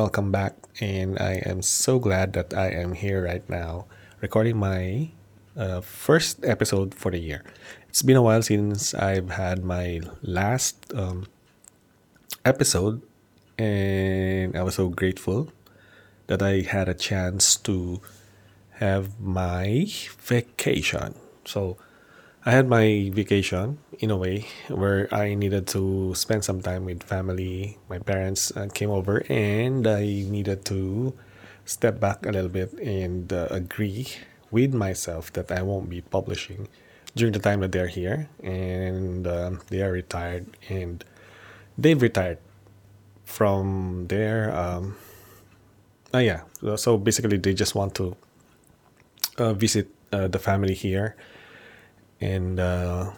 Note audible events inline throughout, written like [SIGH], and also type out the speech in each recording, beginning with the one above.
welcome back. And I am so glad that I am here right now recording my uh, first episode for the year. It's been a while since I've had my last um, episode, and I was so grateful that I had a chance to have my vacation. So, I had my vacation in a way where I needed to spend some time with family. My parents uh, came over and I needed to step back a little bit and uh, agree with myself that I won't be publishing during the time that they're here and um, they are retired and they've retired from there. Um, uh, yeah, so basically they just want to uh, visit uh, the family here and uh,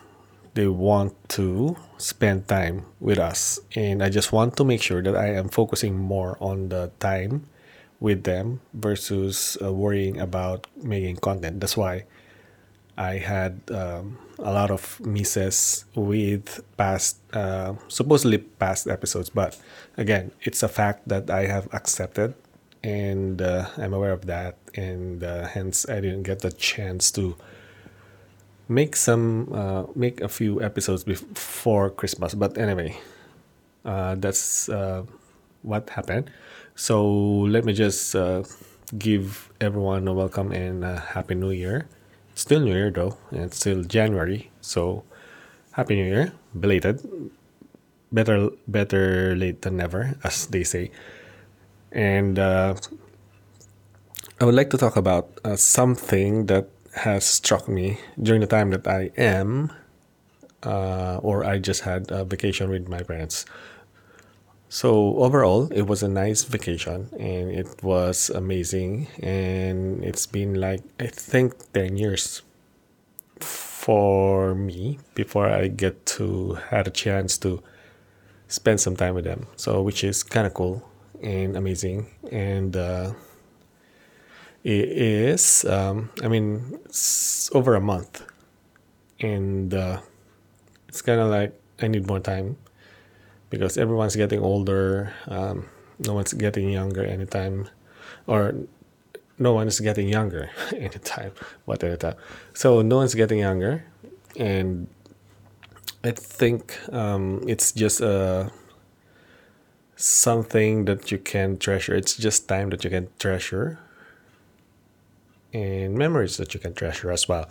they want to spend time with us. And I just want to make sure that I am focusing more on the time with them versus uh, worrying about making content. That's why I had um, a lot of misses with past, uh, supposedly past episodes. But again, it's a fact that I have accepted and uh, I'm aware of that. And uh, hence, I didn't get the chance to make some uh, make a few episodes before Christmas. But anyway, uh, that's uh, what happened. So let me just uh, give everyone a welcome and a happy New Year. It's still New Year though, and it's still January. So happy New Year, belated. Better better late than never, as they say. And uh, I would like to talk about uh, something that has struck me during the time that I am, uh, or I just had a vacation with my parents. So overall, it was a nice vacation and it was amazing. And it's been like I think ten years for me before I get to had a chance to spend some time with them. So which is kind of cool and amazing and. Uh, is um, i mean it's over a month. And uh, it's kind of like i need more time because everyone's getting older um, no one's getting younger anytime or no one is getting younger [LAUGHS] anytime what anytime so no one's getting younger and i think um, it's just uh, something that you can treasure. It's just time that you can treasure and memories that you can treasure as well.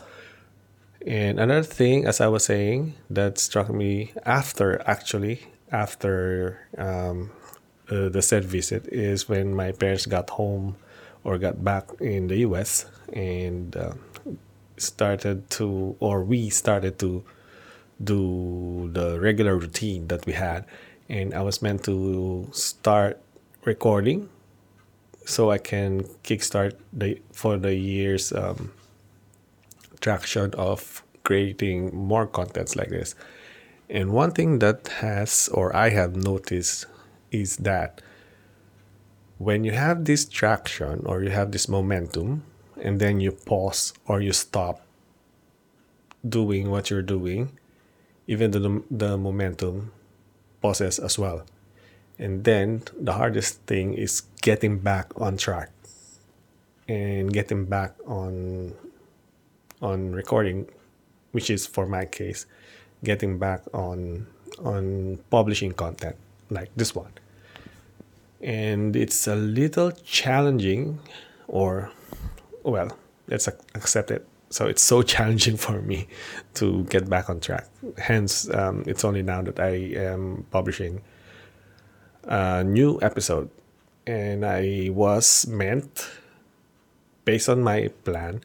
And another thing, as I was saying, that struck me after actually after um, uh, the said visit is when my parents got home or got back in the U.S. and uh, started to, or we started to do the regular routine that we had, and I was meant to start recording so I can kickstart the for the year's um, traction of creating more contents like this. And one thing that has or I have noticed is that when you have this traction or you have this momentum and then you pause or you stop doing what you're doing, even the, the momentum pauses as well. And then the hardest thing is getting back on track and getting back on on recording, which is for my case, getting back on on publishing content like this one. And it's a little challenging or well, let's accept it. So it's so [LAUGHS] challenging for me to get back on track. Hence, um, it's only now that I am publishing a new episode, and I was meant, based on my plan,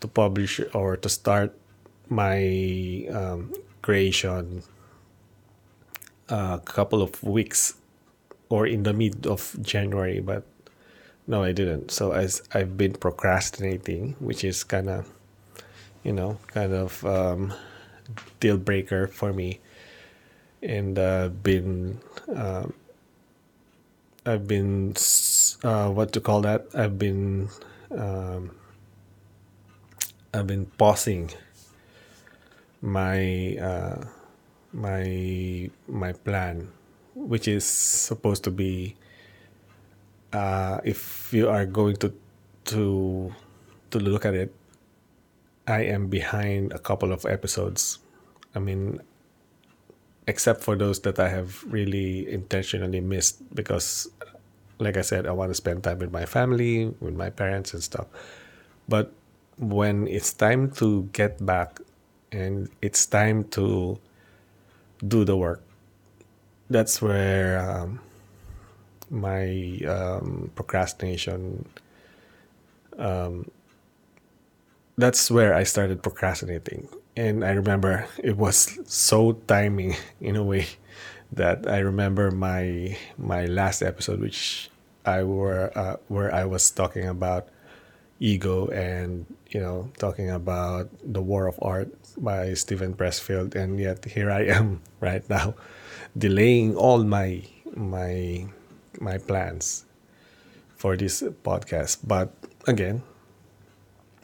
to publish or to start my um, creation a couple of weeks or in the mid of January, but no, I didn't. So as I've been procrastinating, which is kind of, you know, kind of um, deal breaker for me, and uh, been um, I've been uh, what to call that? I've been um, I've been pausing my uh, my my plan, which is supposed to be uh, if you are going to to to look at it, I am behind a couple of episodes. I mean, except for those that I have really intentionally missed because, like I said, I want to spend time with my family, with my parents and stuff. But when it's time to get back and it's time to do the work, that's where um, my um, procrastination um, that's where I started procrastinating. And I remember it was so timing [LAUGHS] in a way that I remember my my last episode, which I were uh, where I was talking about ego and you know talking about the War of Art by Steven Pressfield, and yet here I am [LAUGHS] right now, delaying all my my my plans for this podcast. But again,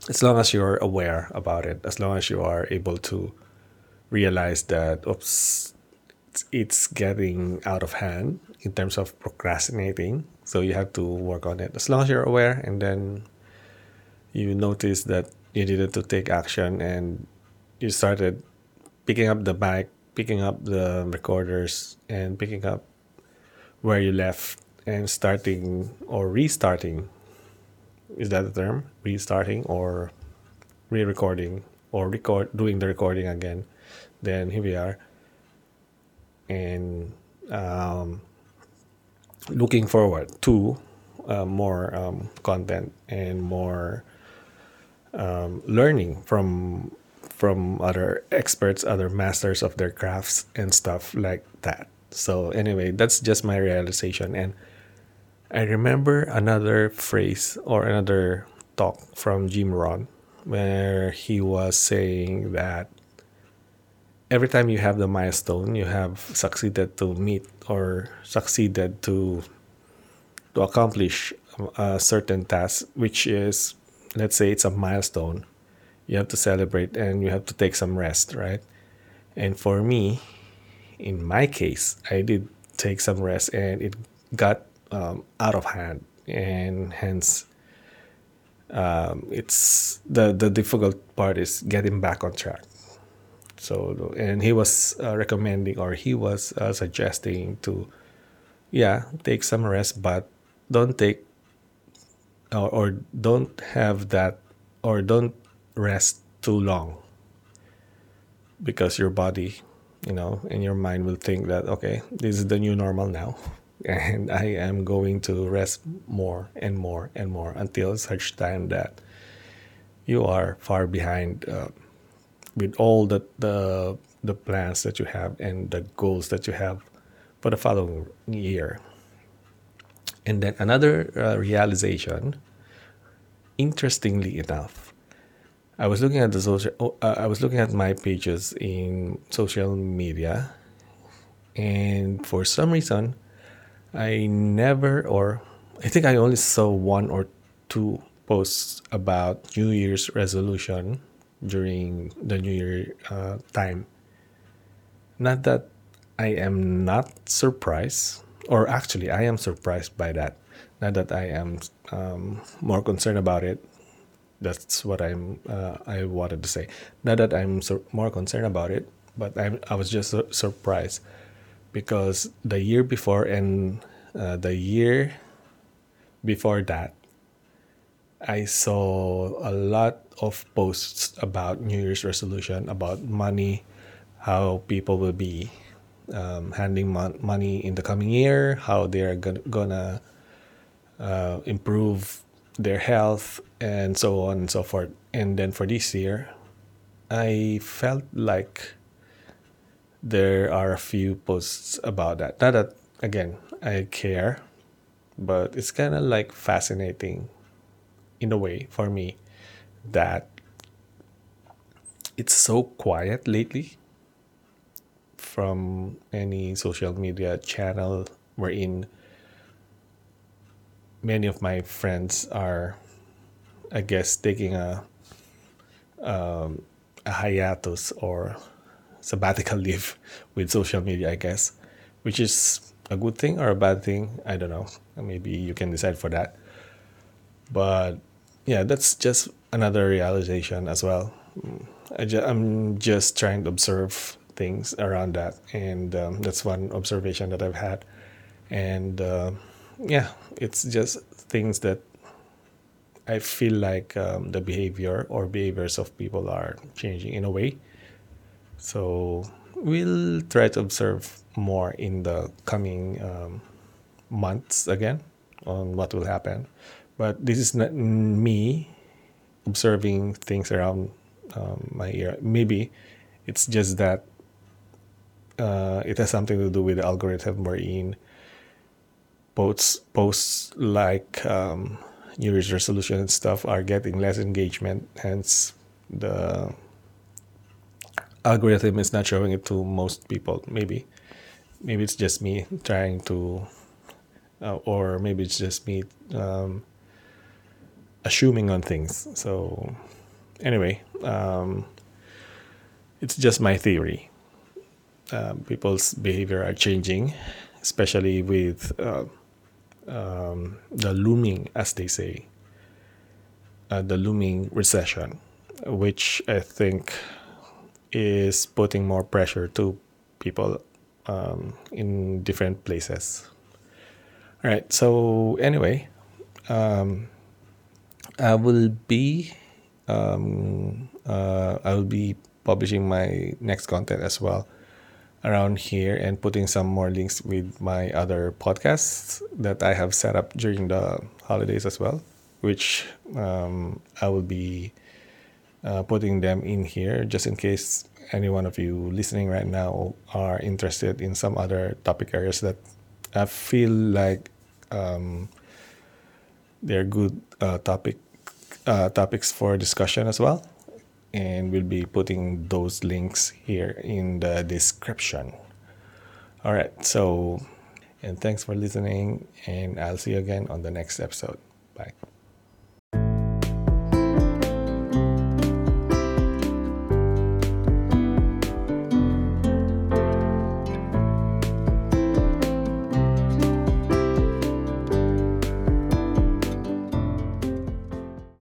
as long as you're aware about it, as long as you are able to realize that, oops, it's getting out of hand in terms of procrastinating. So you have to work on it. As long as you're aware and then you notice that you needed to take action and you started picking up the mic, picking up the recorders, and picking up where you left and starting or restarting is that the term? Restarting or re-recording or record doing the recording again. Then here we are. And um, looking forward to uh, more um, content and more um, learning from from other experts other masters of their crafts and stuff like that. So anyway that's just my realization and I remember another phrase or another talk from Jim Rohn where he was saying that every time you have the milestone you have succeeded to meet or succeeded to to accomplish uh, a certain task which is let's say it's a milestone you have to celebrate and you have to take some rest right? And for me in my case i did take some rest and it got um, out of hand, and hence um, it's the the difficult part is getting back on track. So and he was uh, recommending or he was uh, suggesting to, yeah, take some rest, but don't take or, or don't have that or don't rest too long. Because your body you know and your mind will think that okay this is the new normal now [LAUGHS] and I am going to rest more and more and more until such time that you are far behind uh, with all the, the the plans that you have and the goals that you have for the following year. And then another uh, realization, interestingly enough, I was looking at the social. Oh, uh, I was looking at my pages in social media, and for some reason, I never, or I think I only saw one or two posts about New Year's resolution during the New Year uh, time. Not that I am not surprised, or actually, I am surprised by that. Not that I am um, more concerned about it. That's what I'm. Uh, I wanted to say. Not that I'm sur- more concerned about it, but I'm. I was just su- surprised because the year before and uh, the year before that, I saw a lot of posts about New Year's resolution, about money, how people will be um, handling mon- money in the coming year, how they're gonna, gonna uh, improve their health, and so on and so forth. And then for this year, I felt like there are a few posts about that. Not that again, I care, but it's kind of like fascinating in a way for me that it's so quiet lately from any social media channel wherein many of my friends are i guess taking a um, a hiatus or sabbatical leave [LAUGHS] with social media i guess which is a good thing or a bad thing. I don't know. Maybe you can decide for that. But yeah, that's just another realization as well. I I'm just trying to observe things around that, and um, that's one observation that I've had. And uh, yeah, it's just things that I feel like um, the behavior or behaviors of people are changing in a way. So we'll try to observe more in the coming um, months again on what will happen. But this is not me observing things around um, my ear. Maybe it's just that uh, it has something to do with the algorithm in. Posts, posts like um, New Year's resolution and stuff are getting less engagement, hence the algorithm is not showing it to most people. Maybe, maybe it's just me trying to, uh, or maybe it's just me um, assuming on things. So, anyway, um, it's just my theory. Um, people's behavior are changing, especially with uh, um, the looming, as they say, uh, the looming recession, which I think is putting more pressure to people um, in different places. All right. So anyway, um, I will be um, uh, I will be publishing my next content as well around here and putting some more links with my other podcasts that I have set up during the holidays as well, which um, I will be uh, putting them in here just in case any one of you listening right now are interested in some other topic areas that I feel like um, they're good uh, topic uh, topics for discussion as well. And we'll be putting those links here in the description. All right. So, and thanks for listening. And I'll see you again on the next episode. Bye.